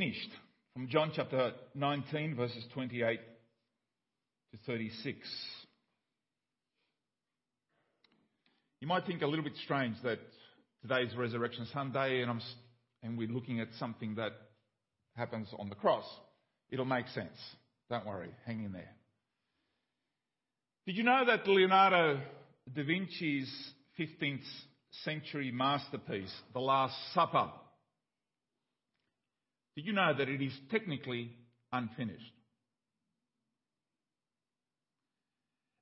finished from John chapter 19, verses 28 to 36. You might think a little bit strange that today's Resurrection Sunday and, I'm, and we're looking at something that happens on the cross. It'll make sense. Don't worry, hang in there. Did you know that Leonardo da Vinci's 15th century masterpiece, The Last Supper, did you know that it is technically unfinished?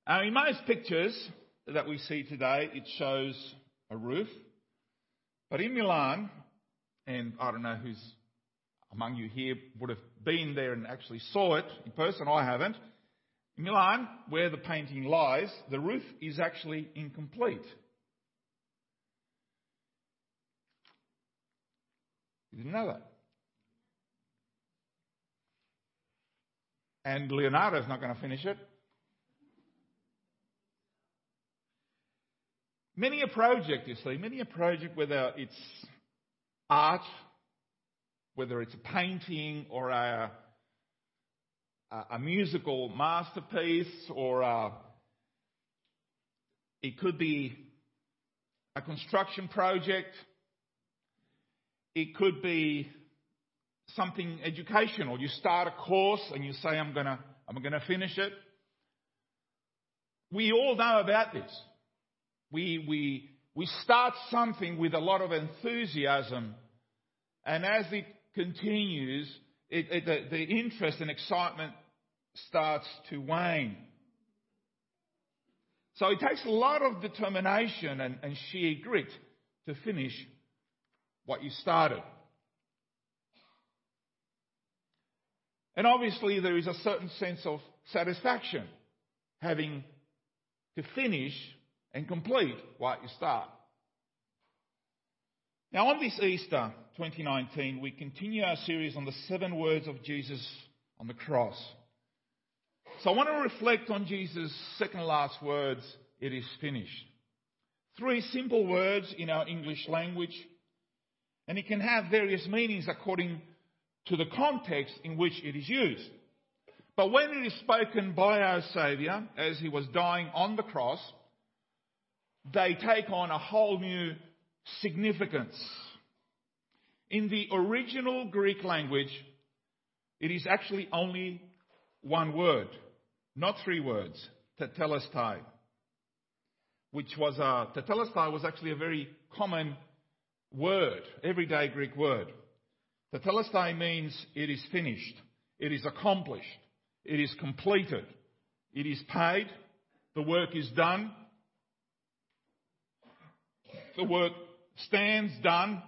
Now, in most pictures that we see today, it shows a roof. But in Milan, and I don't know who's among you here would have been there and actually saw it in person, I haven't. In Milan, where the painting lies, the roof is actually incomplete. You didn't know that? And Leonardo's not going to finish it. Many a project, you see, many a project, whether it's art, whether it's a painting or a, a musical masterpiece or a, it could be a construction project, it could be something educational. You start a course and you say, I'm gonna, I'm gonna finish it. We all know about this. We, we, we start something with a lot of enthusiasm, and as it continues, it, it, the, the interest and excitement starts to wane. So it takes a lot of determination and, and sheer grit to finish what you started. And obviously, there is a certain sense of satisfaction having to finish and complete what you start. Now, on this Easter 2019, we continue our series on the seven words of Jesus on the cross. So I want to reflect on Jesus' second last words, it is finished. Three simple words in our English language, and it can have various meanings according to the context in which it is used. But when it is spoken by our Saviour as he was dying on the cross, they take on a whole new significance. In the original Greek language, it is actually only one word, not three words, tetelestai, which was a, tetelestai was actually a very common word, everyday Greek word. Tetelestai means it is finished, it is accomplished, it is completed, it is paid, the work is done, the work stands done,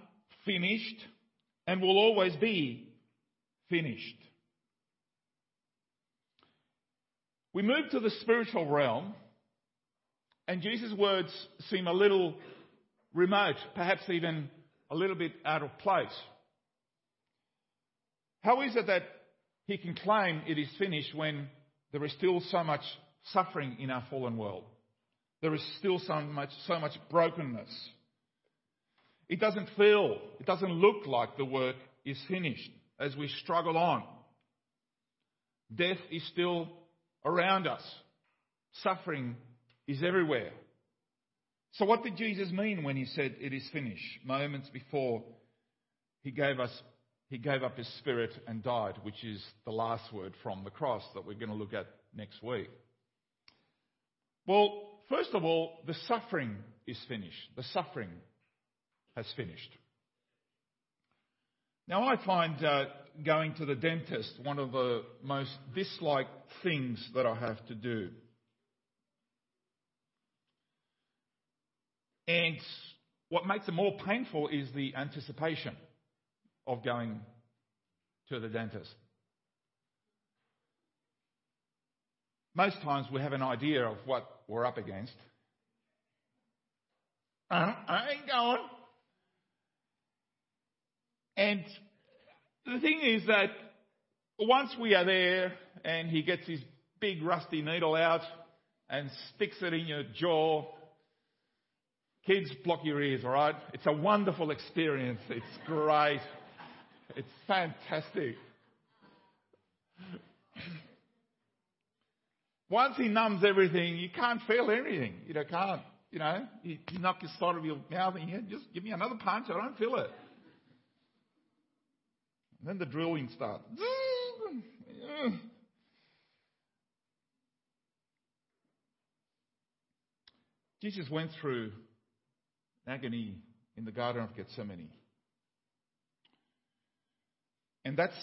finished, and will always be finished. We move to the spiritual realm, and Jesus' words seem a little remote, perhaps even a little bit out of place. How is it that he can claim it is finished when there is still so much suffering in our fallen world? There is still so much, so much brokenness. It doesn't feel, it doesn't look like the work is finished as we struggle on. Death is still around us. Suffering is everywhere. So what did Jesus mean when he said it is finished? Moments before he gave us he gave up his spirit and died, which is the last word from the cross that we're going to look at next week. Well, first of all, the suffering is finished. The suffering has finished. Now, I find uh, going to the dentist one of the most disliked things that I have to do. And what makes it more painful is the anticipation of going to the dentist. Most times we have an idea of what we're up against. I ain't going. And the thing is that once we are there and he gets his big rusty needle out and sticks it in your jaw, kids block your ears, alright? It's a wonderful experience. It's great. It's fantastic. Once he numbs everything, you can't feel anything. You know, can't. You know, you, you knock the side of your mouth and you just give me another punch. I don't feel it. And then the drilling starts. Jesus went through agony in the Garden of Gethsemane. And that's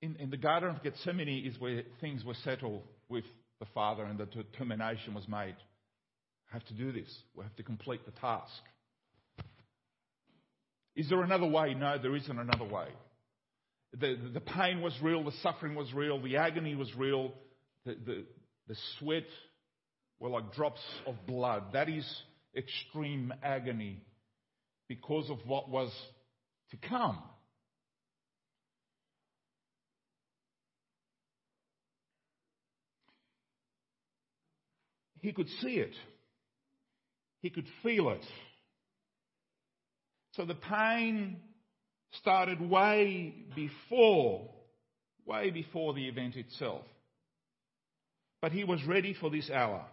in, in the Garden of Gethsemane is where things were settled with the Father and the determination was made. We have to do this. We have to complete the task. Is there another way? No, there isn't another way. The, the, the pain was real, the suffering was real, the agony was real, the, the, the sweat were like drops of blood. That is extreme agony because of what was to come. He could see it. He could feel it. So the pain started way before, way before the event itself. But he was ready for this hour.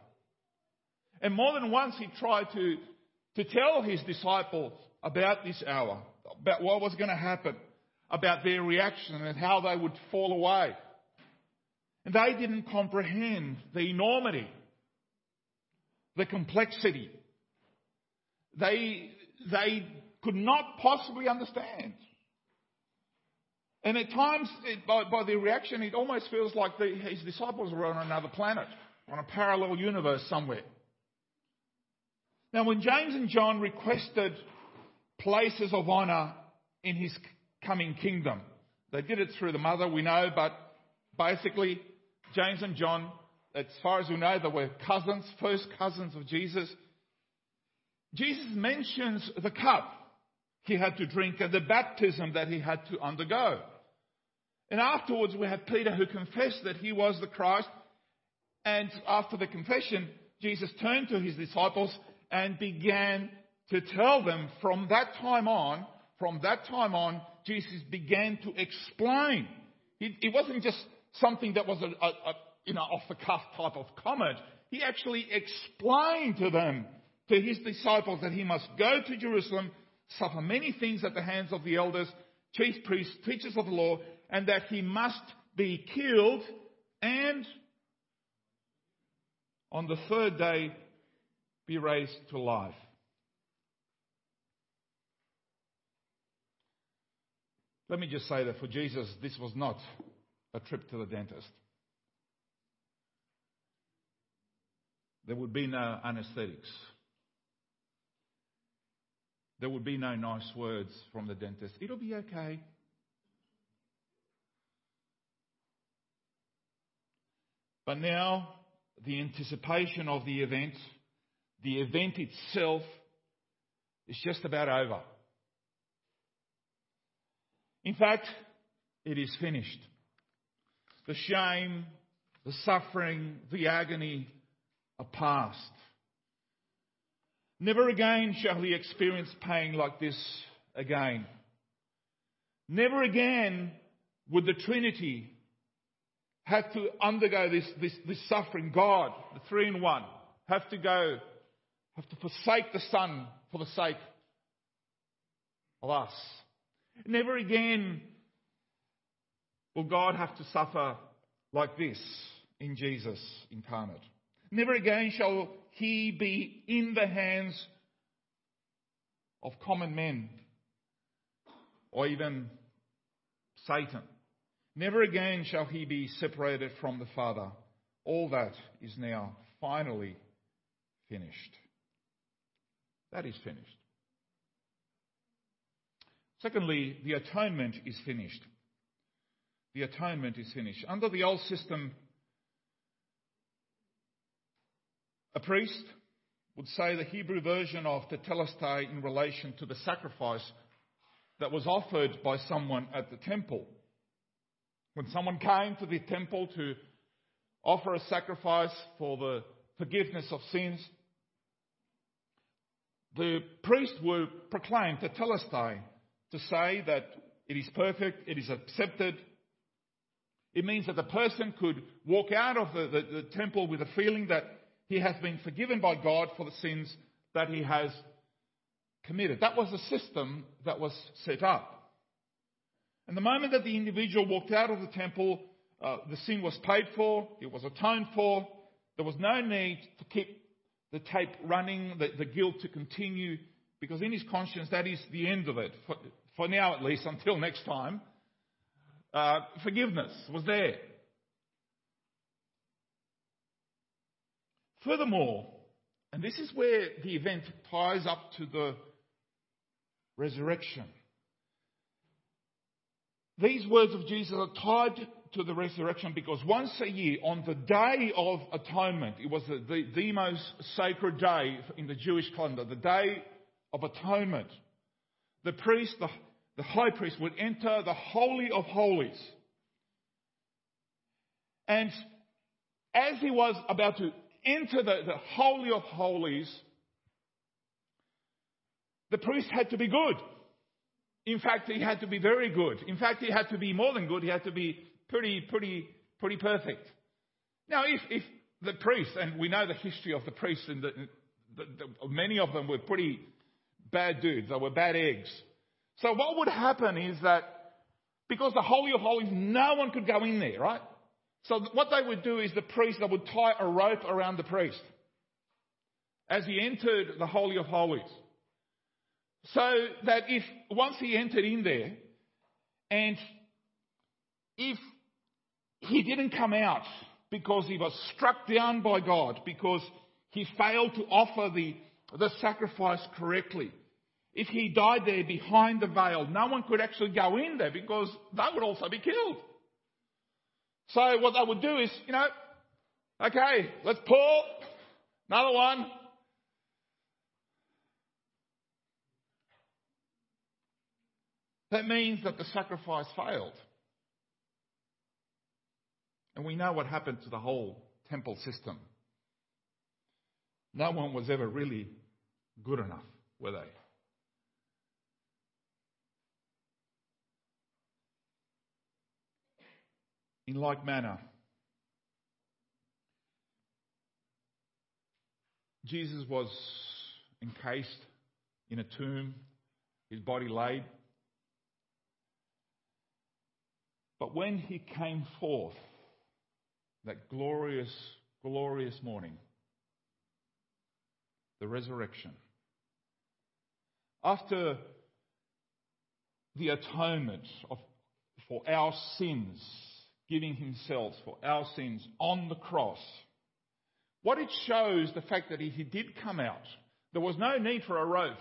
And more than once he tried to, to tell his disciples about this hour, about what was going to happen, about their reaction and how they would fall away. And they didn't comprehend the enormity, the complexity. They, they could not possibly understand. And at times, it, by, by their reaction, it almost feels like the, his disciples were on another planet, on a parallel universe somewhere. Now, when James and John requested places of honour in his coming kingdom, they did it through the mother, we know, but basically, James and John, as far as we know, they were cousins, first cousins of Jesus. Jesus mentions the cup he had to drink and the baptism that he had to undergo. And afterwards, we have Peter who confessed that he was the Christ. And after the confession, Jesus turned to his disciples and began to tell them from that time on, from that time on, Jesus began to explain. It, it wasn't just something that was a, a, a you know, off the cuff type of comment. He actually explained to them, to his disciples, that he must go to Jerusalem, suffer many things at the hands of the elders, chief priests, teachers of the law, and that he must be killed and on the third day be raised to life. Let me just say that for Jesus, this was not a trip to the dentist. There would be no anesthetics. There would be no nice words from the dentist. It'll be okay. But now, the anticipation of the event the event itself is just about over. In fact, it is finished. The shame, the suffering, the agony are past. Never again shall he experience pain like this again. Never again would the Trinity have to undergo this, this, this suffering. God, the three in one, have to go have to forsake the Son for the sake of us. Never again will God have to suffer like this in Jesus incarnate. Never again shall he be in the hands of common men or even Satan. Never again shall he be separated from the Father. All that is now finally finished. That is finished. Secondly, the atonement is finished. The atonement is finished. Under the old system, a priest would say the Hebrew version of tetelestai in relation to the sacrifice that was offered by someone at the temple. When someone came to the temple to offer a sacrifice for the forgiveness of sins, the priest would proclaim tetelestai to say that it is perfect, it is accepted. It means that the person could walk out of the, the, the temple with a feeling that he has been forgiven by God for the sins that he has committed. That was the system that was set up. And the moment that the individual walked out of the temple, uh, the sin was paid for, it was atoned for. There was no need to keep the tape running, the, the guilt to continue, because in his conscience, that is the end of it, for, for now at least, until next time. Uh, forgiveness was there. Furthermore, and this is where the event ties up to the resurrection. These words of Jesus are tied to the resurrection because once a year, on the day of atonement, it was the, the, the most sacred day in the Jewish calendar, the day of atonement, the priest, the, the high priest, would enter the Holy of Holies. And as he was about to enter the, the Holy of Holies, the priest had to be good. In fact, he had to be very good. In fact, he had to be more than good. He had to be pretty, pretty, pretty perfect. Now, if, if the priests, and we know the history of the priests, and the, the, the, many of them were pretty bad dudes. They were bad eggs. So what would happen is that because the Holy of Holies, no one could go in there, right? So what they would do is the priest, they would tie a rope around the priest as he entered the Holy of Holies. So that if once he entered in there, and if he didn't come out because he was struck down by God, because he failed to offer the, the sacrifice correctly, if he died there behind the veil, no one could actually go in there because they would also be killed. So what they would do is, you know, okay, let's pour another one. That means that the sacrifice failed. And we know what happened to the whole temple system. No one was ever really good enough, were they? In like manner, Jesus was encased in a tomb, his body laid. But when he came forth, that glorious, glorious morning, the resurrection, after the atonement of, for our sins, giving himself for our sins on the cross, what it shows the fact that he did come out. There was no need for a rope.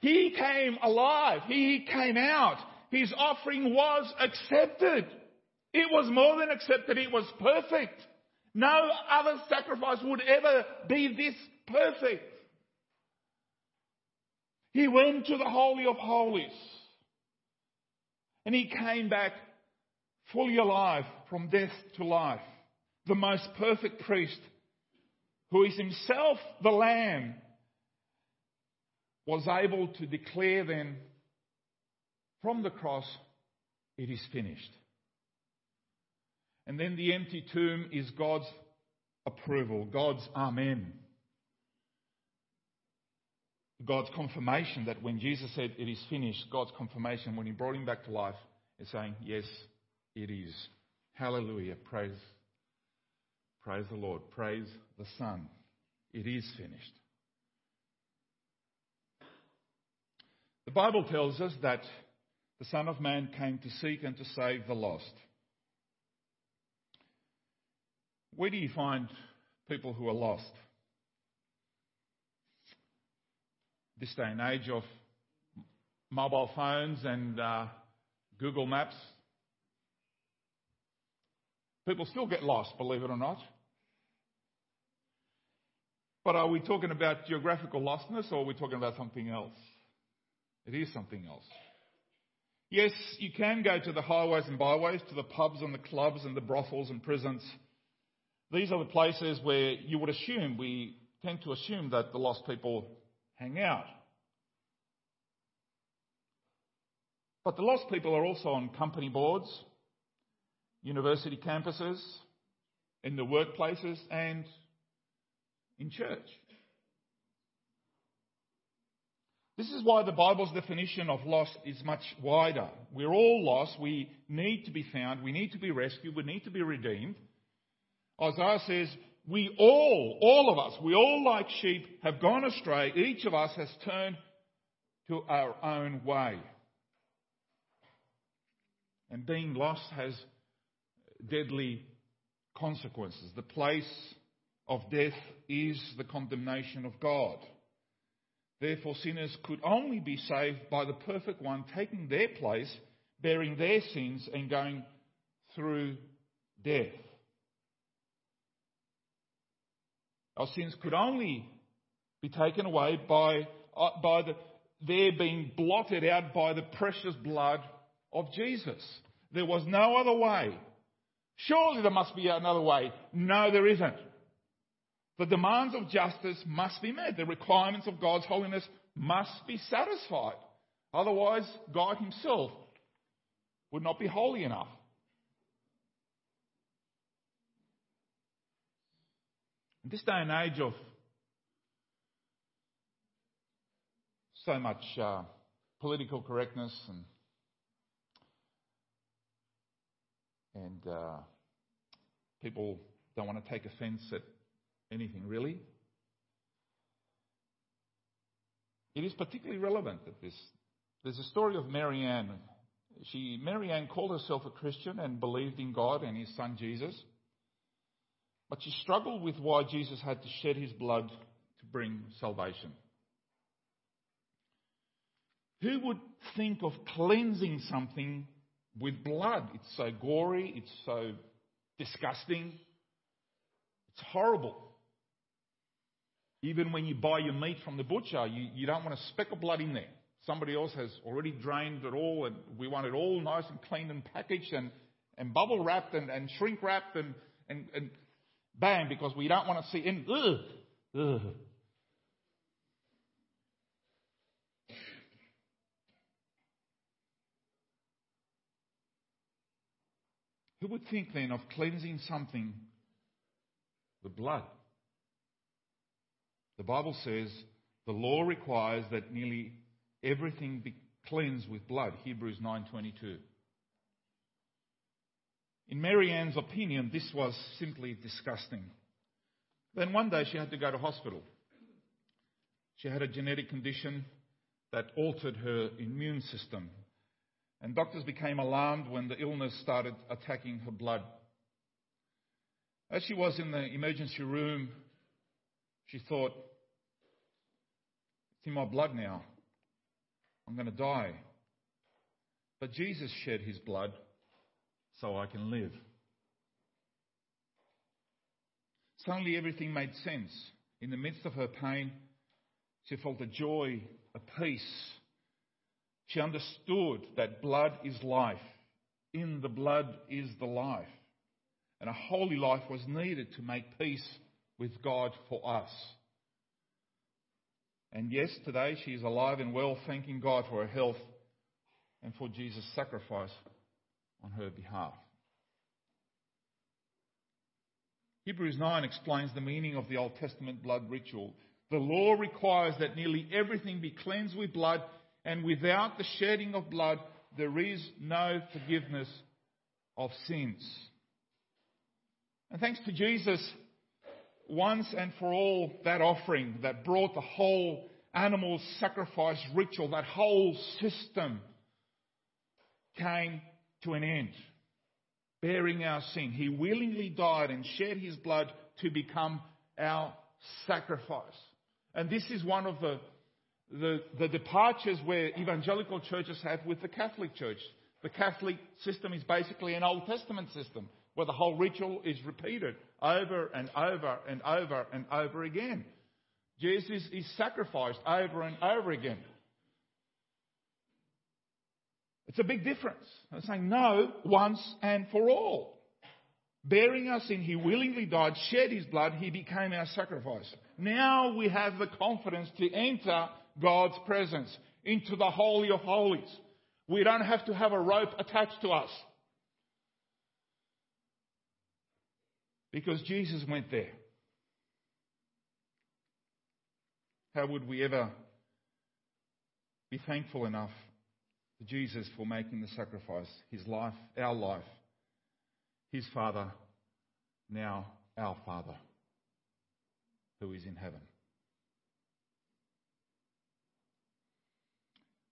He came alive. He came out. His offering was accepted. It was more than accepted, it was perfect. No other sacrifice would ever be this perfect. He went to the Holy of Holies and he came back fully alive from death to life. The most perfect priest who is himself the Lamb was able to declare then from the cross, it is finished. And then the empty tomb is God's approval, God's Amen. God's confirmation that when Jesus said it is finished, God's confirmation when he brought him back to life is saying, Yes, it is. Hallelujah. Praise. Praise the Lord. Praise the Son. It is finished. The Bible tells us that the Son of Man came to seek and to save the lost. Where do you find people who are lost? This day and age of mobile phones and uh, Google Maps, people still get lost, believe it or not. But are we talking about geographical lostness or are we talking about something else? It is something else. Yes, you can go to the highways and byways, to the pubs and the clubs and the brothels and prisons. These are the places where you would assume, we tend to assume that the lost people hang out. But the lost people are also on company boards, university campuses, in the workplaces, and in church. This is why the Bible's definition of lost is much wider. We're all lost. We need to be found. We need to be rescued. We need to be redeemed. Isaiah says, we all, all of us, we all like sheep have gone astray. Each of us has turned to our own way. And being lost has deadly consequences. The place of death is the condemnation of God. Therefore, sinners could only be saved by the perfect one taking their place, bearing their sins, and going through death. Our sins could only be taken away by, uh, by the, their being blotted out by the precious blood of Jesus. There was no other way. Surely there must be another way. No, there isn't. The demands of justice must be met. The requirements of God's holiness must be satisfied. Otherwise, God Himself would not be holy enough. In this day and age of so much uh, political correctness and and uh, people don't want to take offence at anything really. It is particularly relevant that this. There's a story of Mary Marianne. She, Mary Marianne called herself a Christian and believed in God and His Son Jesus, but she struggled with why Jesus had to shed His blood to bring salvation. Who would think of cleansing something with blood? It's so gory, it's so disgusting, it's horrible. Even when you buy your meat from the butcher, you, you don't want a speck of blood in there. Somebody else has already drained it all, and we want it all nice and clean and packaged and, and bubble wrapped and, and shrink wrapped and, and, and bang, because we don't want to see ugh. Who would think then of cleansing something with blood? The Bible says the law requires that nearly everything be cleansed with blood. Hebrews 9:22. In Marianne's opinion, this was simply disgusting. Then one day she had to go to hospital. She had a genetic condition that altered her immune system. And doctors became alarmed when the illness started attacking her blood. As she was in the emergency room, she thought, it's in my blood now. I'm going to die. But Jesus shed his blood so I can live. Suddenly everything made sense. In the midst of her pain, she felt a joy, a peace. She understood that blood is life. In the blood is the life. And a holy life was needed to make peace with God for us. And yes, today she is alive and well, thanking God for her health and for Jesus' sacrifice on her behalf. Hebrews 9 explains the meaning of the Old Testament blood ritual. The law requires that nearly everything be cleansed with blood, and without the shedding of blood, there is no forgiveness of sins. And thanks to Jesus, once and for all that offering that brought the whole animal sacrifice ritual, that whole system came to an end, bearing our sin. He willingly died and shed his blood to become our sacrifice. And this is one of the, the, the departures where evangelical churches have with the Catholic Church. The Catholic system is basically an Old Testament system where the whole ritual is repeated over and over and over and over again. Jesus is sacrificed over and over again. It's a big difference. I'm saying no once and for all. Bearing our sin, he willingly died, shed his blood, he became our sacrifice. Now we have the confidence to enter God's presence into the Holy of Holies. We don't have to have a rope attached to us. Because Jesus went there. How would we ever be thankful enough to Jesus for making the sacrifice? His life, our life, his Father, now our Father, who is in heaven.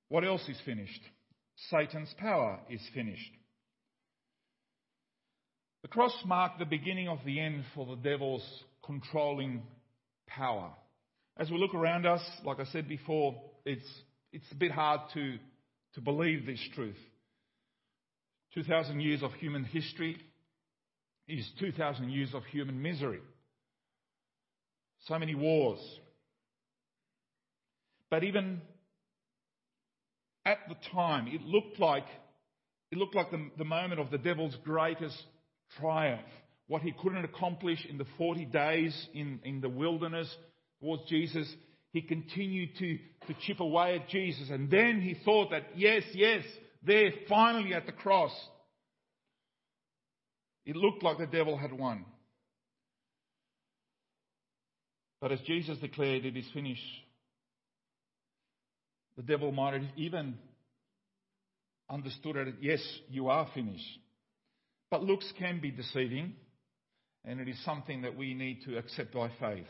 What else is finished? Satan's power is finished. The cross marked the beginning of the end for the devil's controlling power. As we look around us, like I said before, it's, it's a bit hard to, to believe this truth. 2,000 years of human history is 2,000 years of human misery. So many wars. But even at the time, it looked like, it looked like the, the moment of the devil's greatest triumph. What he couldn't accomplish in the 40 days in, in the wilderness towards Jesus, he continued to, to chip away at Jesus. And then he thought that, yes, yes, there, finally at the cross, it looked like the devil had won. But as Jesus declared, it is finished, the devil might have even understood it. Yes, you are finished. But looks can be deceiving, and it is something that we need to accept by faith.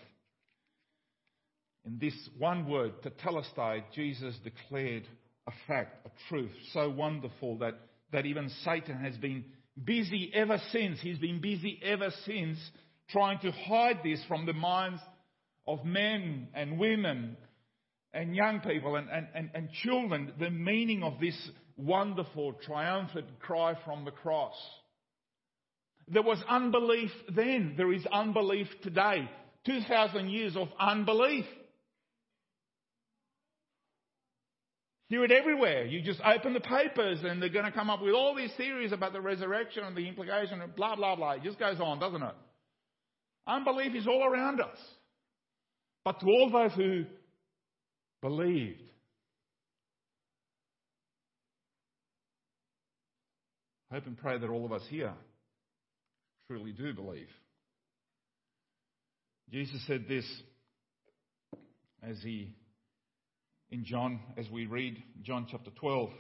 In this one word, tetelestai, Jesus declared a fact, a truth, so wonderful that, that even Satan has been busy ever since. He's been busy ever since trying to hide this from the minds of men and women and young people and, and, and, and children, the meaning of this wonderful, triumphant cry from the cross. There was unbelief then. There is unbelief today. 2,000 years of unbelief. Hear it everywhere. You just open the papers and they're going to come up with all these theories about the resurrection and the implication and blah, blah, blah. It just goes on, doesn't it? Unbelief is all around us. But to all those who believed, I hope and pray that all of us here truly do believe. Jesus said this as he, in John, as we read John chapter 12,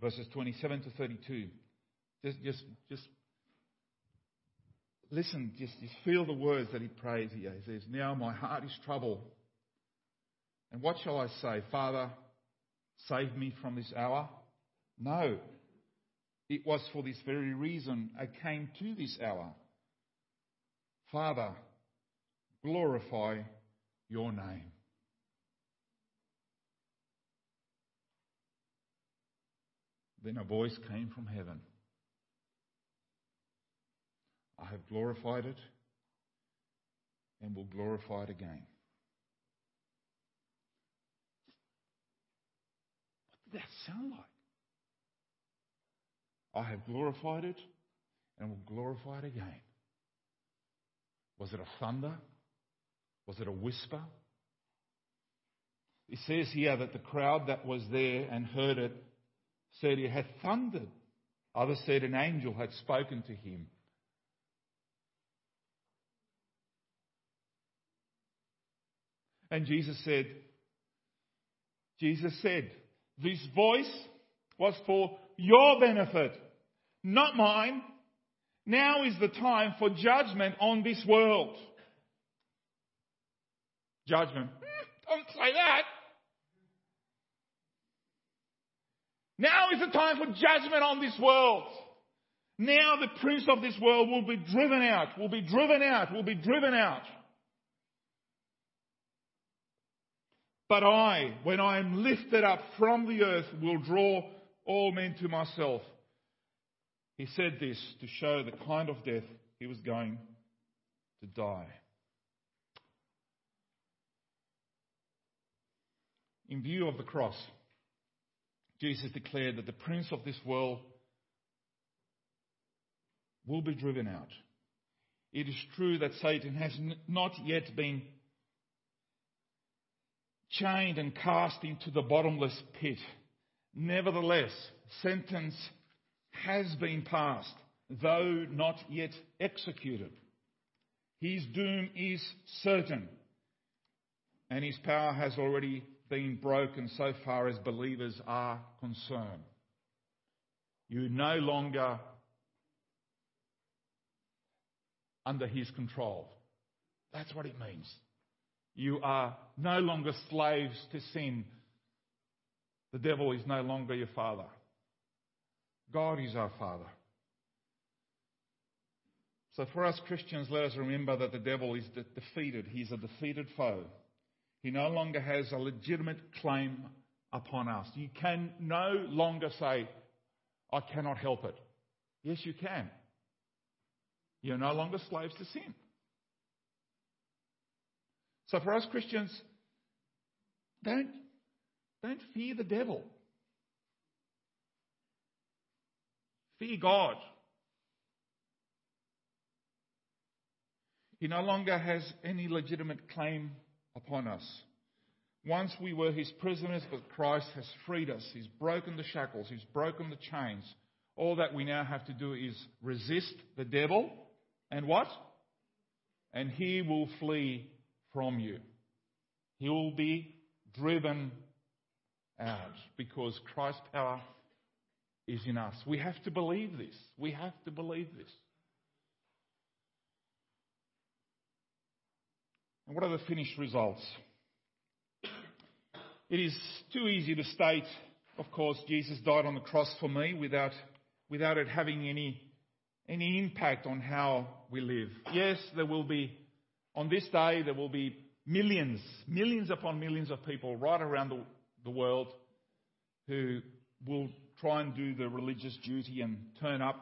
verses 27 to 32. Just, just, just listen, just, just feel the words that he prays here. He says, Now my heart is troubled. And what shall I say? Father, save me from this hour? No. It was for this very reason I came to this hour. Father, glorify your name. Then a voice came from heaven. I have glorified it and will glorify it again. What did that sound like? I have glorified it and will glorify it again. Was it a thunder? Was it a whisper? It says here that the crowd that was there and heard it said it had thundered. Others said an angel had spoken to him. And Jesus said, Jesus said, this voice was for your benefit, not mine. Now is the time for judgment on this world. Judgment. Hmm, don't say that. Now is the time for judgment on this world. Now the prince of this world will be driven out, will be driven out, will be driven out. But I, when I am lifted up from the earth, will draw all men to myself. He said this to show the kind of death he was going to die. In view of the cross, Jesus declared that the prince of this world will be driven out. It is true that Satan has not yet been chained and cast into the bottomless pit Nevertheless, sentence has been passed, though not yet executed. His doom is certain, and his power has already been broken so far as believers are concerned. You no longer under his control. That's what it means. You are no longer slaves to sin. The devil is no longer your father. God is our father. So for us Christians, let us remember that the devil is defeated. He's a defeated foe. He no longer has a legitimate claim upon us. You can no longer say, I cannot help it. Yes, you can. You're no longer slaves to sin. So for us Christians, don't, don't fear the devil. Fear God. He no longer has any legitimate claim upon us. Once we were his prisoners, but Christ has freed us. He's broken the shackles, he's broken the chains. All that we now have to do is resist the devil and what? And he will flee from you. He will be driven out because Christ's power is in us. We have to believe this. We have to believe this. And what are the finished results? It is too easy to state, of course, Jesus died on the cross for me without, without it having any, any impact on how we live. Yes, there will be, on this day, there will be millions, millions upon millions of people right around the, the world who will try and do the religious duty and turn up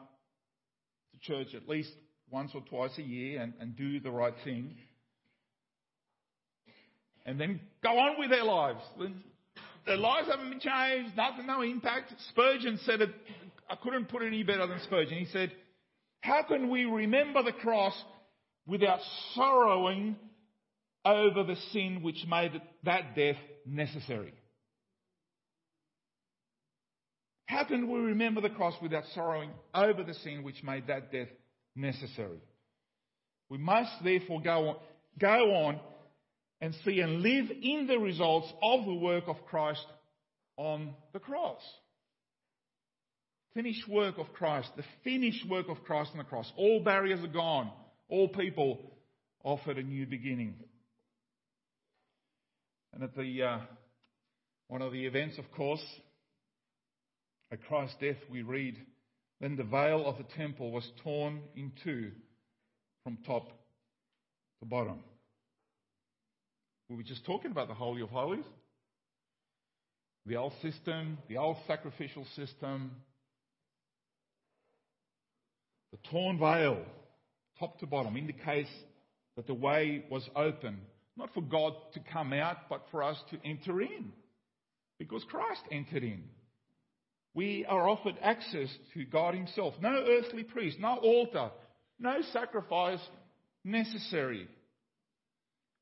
to church at least once or twice a year and, and do the right thing and then go on with their lives. Their lives haven't been changed, nothing, no impact. Spurgeon said it, I couldn't put it any better than Spurgeon. He said, How can we remember the cross without sorrowing over the sin which made that death necessary? How can we remember the cross without sorrowing over the sin which made that death necessary? We must therefore go on, go on and see and live in the results of the work of Christ on the cross. Finished work of Christ, the finished work of Christ on the cross. All barriers are gone. All people offered a new beginning. And at the uh, one of the events, of course, at Christ's death, we read, then the veil of the temple was torn in two from top to bottom. We were just talking about the Holy of Holies. The old system, the old sacrificial system, the torn veil, top to bottom, indicates that the way was open, not for God to come out, but for us to enter in. Because Christ entered in. We are offered access to God Himself. No earthly priest, no altar, no sacrifice necessary.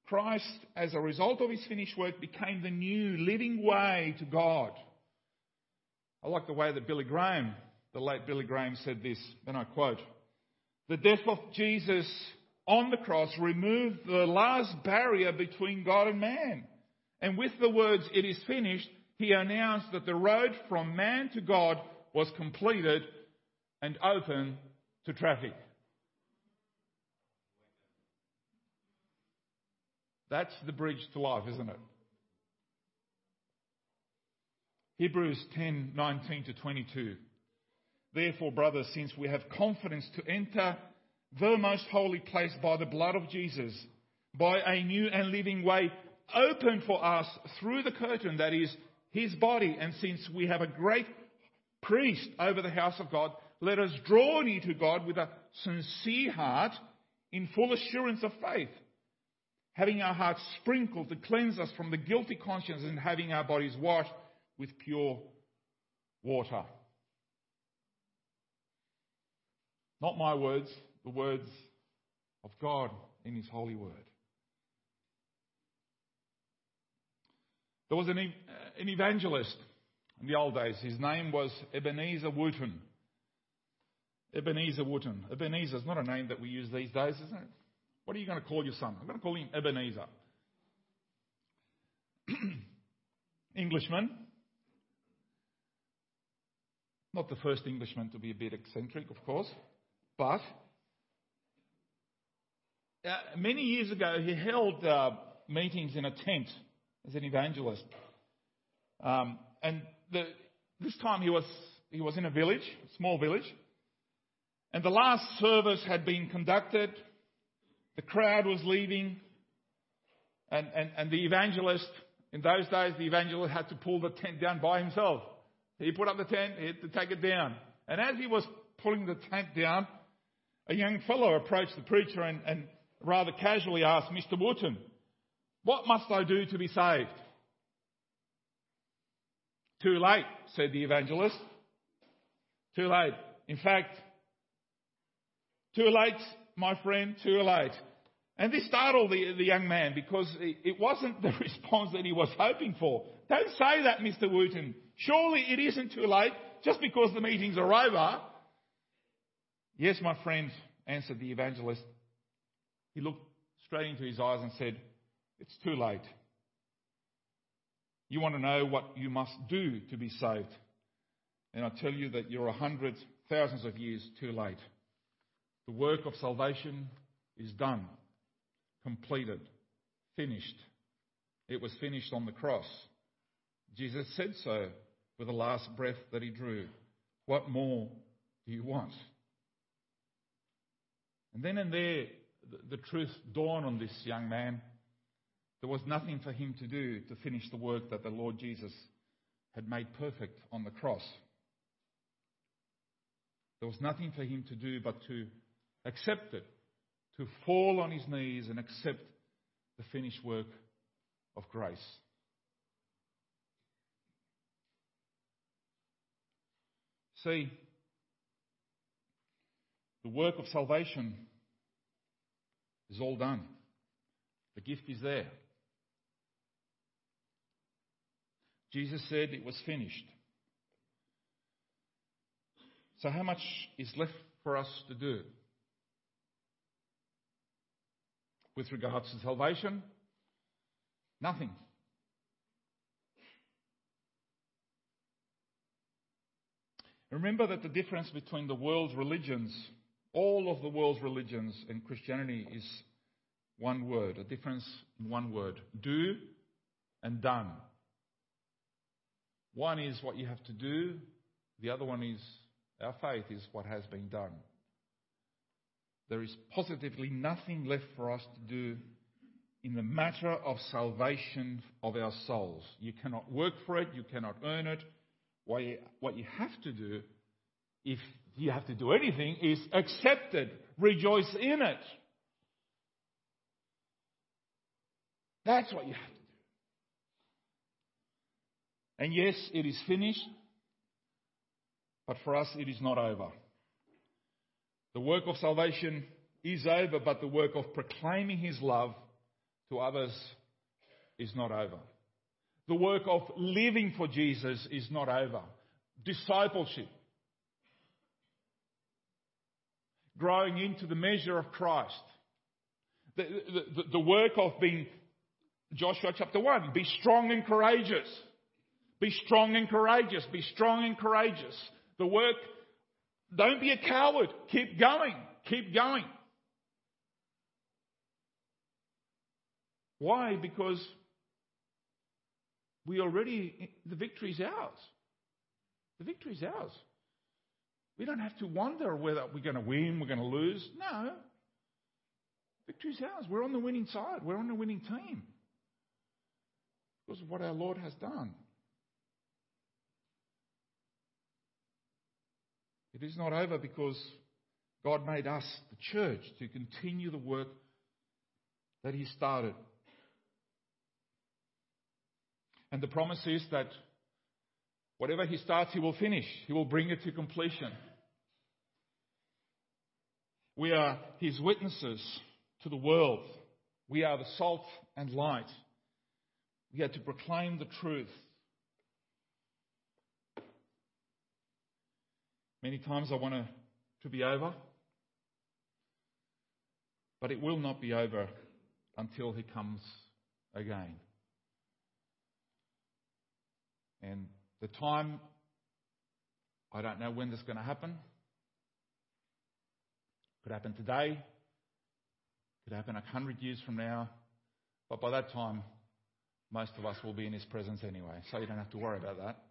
Christ, as a result of his finished work, became the new living way to God. I like the way that Billy Graham, the late Billy Graham, said this, and I quote The death of Jesus on the cross removed the last barrier between God and man. And with the words, It is finished, he announced that the road from man to God was completed and open to traffic. That's the bridge to life, isn't it? Hebrews 10:19 to 22. Therefore, brothers, since we have confidence to enter the most holy place by the blood of Jesus, by a new and living way opened for us through the curtain that is his body, and since we have a great priest over the house of God, let us draw near to God with a sincere heart in full assurance of faith having our hearts sprinkled to cleanse us from the guilty conscience and having our bodies washed with pure water. Not my words, the words of God in His holy word. There was an, uh, an evangelist in the old days. His name was Ebenezer Wooten. Ebenezer Wooten. Ebenezer is not a name that we use these days, isn't it? What are you going to call your son? I'm going to call him Ebenezer. Englishman. Not the first Englishman to be a bit eccentric, of course, but uh, many years ago he held uh, meetings in a tent as an evangelist. Um, and the, this time he was, he was in a village, a small village, and the last service had been conducted. The crowd was leaving, and, and, and the evangelist, in those days, the evangelist had to pull the tent down by himself. He put up the tent, he had to take it down. And as he was pulling the tent down, a young fellow approached the preacher and, and rather casually asked, Mr. Wooten, what must I do to be saved? Too late, said the evangelist. Too late. In fact, too late, my friend, too late. And this startled the, the young man because it wasn't the response that he was hoping for. Don't say that, Mr. Wooten. Surely it isn't too late just because the meetings are over. Yes, my friend, answered the evangelist. He looked straight into his eyes and said, It's too late. You want to know what you must do to be saved. And I tell you that you're a hundred, thousands of years too late. The work of salvation is done, completed, finished. It was finished on the cross. Jesus said so with the last breath that he drew. What more do you want? And then and there, the, truth dawned on this young man. There was nothing for him to do to finish the work that the Lord Jesus had made perfect on the cross. There was nothing for him to do but to accept it, to fall on his knees and accept the finished work of grace. See, the work of salvation is all done. The gift is there. Jesus said it was finished. So, how much is left for us to do? With regards to salvation, nothing. Remember that the difference between the world's religions, all of the world's religions, and Christianity is one word, a difference in one word do and done. One is what you have to do, the other one is our faith is what has been done. There is positively nothing left for us to do in the matter of salvation of our souls. You cannot work for it, you cannot earn it. What you have to do, if you have to do anything, is accept it, rejoice in it. That's what you have to do. And yes, it is finished, but for us it is not over. The work of salvation is over, but the work of proclaiming His love to others is not over. The work of living for Jesus is not over. Discipleship. Growing into the measure of Christ. The, the, the, work of being, Joshua chapter 1, be strong and courageous. Be strong and courageous. Be strong and courageous. The work, don't be a coward. Keep going. Keep going. Why? Because we already, the victory is ours. The victory is ours. We don't have to wonder whether we're going to win, we're going to lose. No. Victory is ours. We're on the winning side. We're on the winning team. Because of what our Lord has done. It is not over because God made us, the church, to continue the work that He started. And the promise is that whatever He starts, He will finish, He will bring it to completion. We are His witnesses to the world. We are the salt and light. We are to proclaim the truth. Many times I want it to be over, but it will not be over until He comes again. And the time, I don't know when this is going to happen. Could happen today, could happen a hundred years from now, but by that time, most of us will be in His presence anyway, so you don't have to worry about that.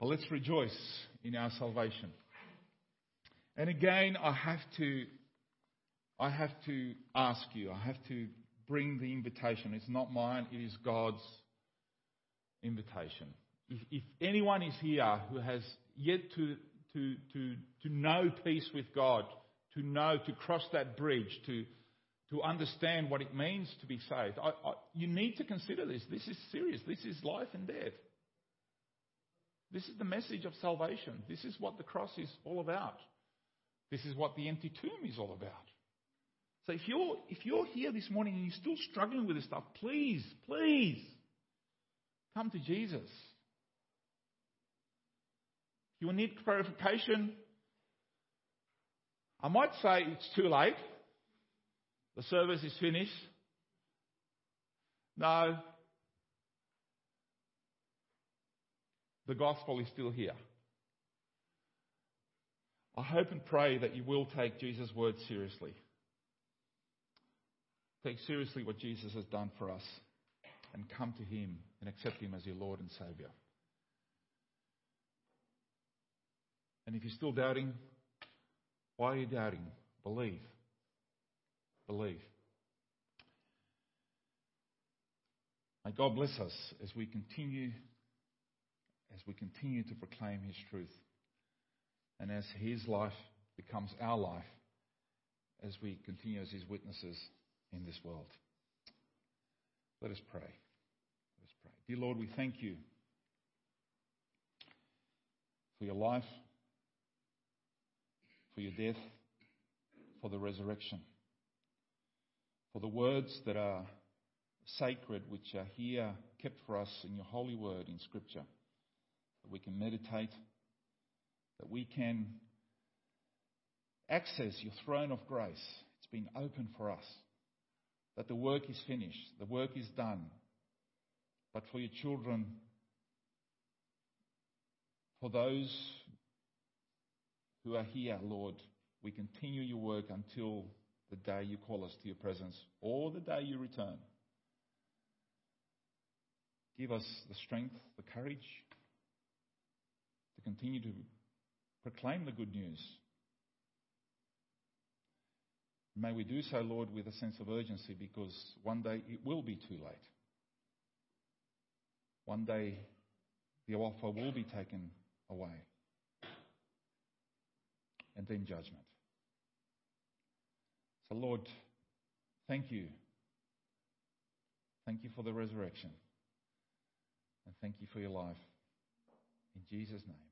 But let's rejoice in our salvation. And again, I have to, I have to ask you, I have to bring the invitation. It's not mine, it is God's invitation. If, if anyone is here who has yet to, to, to, to know peace with God, to know, to cross that bridge, to, to understand what it means to be saved, I, I, you need to consider this. This is serious. This is life and death. This is the message of salvation. This is what the cross is all about. This is what the empty tomb is all about. So if you're, if you're here this morning and you're still struggling with this stuff, please, please come to Jesus. If you need clarification, I might say it's too late. The service is finished. No, the gospel is still here. I hope and pray that you will take Jesus' word seriously. Take seriously what Jesus has done for us and come to Him and accept Him as your Lord and Saviour. And if you're still doubting, why are you doubting? Believe. Believe. May God bless us as we continue as we continue to proclaim His truth and as His life becomes our life as we continue as His witnesses in this world. Let us pray. Let us pray. Dear Lord, we thank you for your life, for your death, for the resurrection, for the words that are sacred, which are here kept for us in your holy word in Scripture that we can meditate, that we can access your throne of grace. It's been open for us. That the work is finished, the work is done. But for your children, for those who are here, Lord, we continue your work until the day you call us to your presence or the day you return. Give us the strength, the courage, continue to proclaim the good news. May we do so, Lord, with a sense of urgency because one day it will be too late. One day the offer will be taken away. And then judgment. So, Lord, thank you. Thank you for the resurrection. And thank you for your life. In Jesus' name.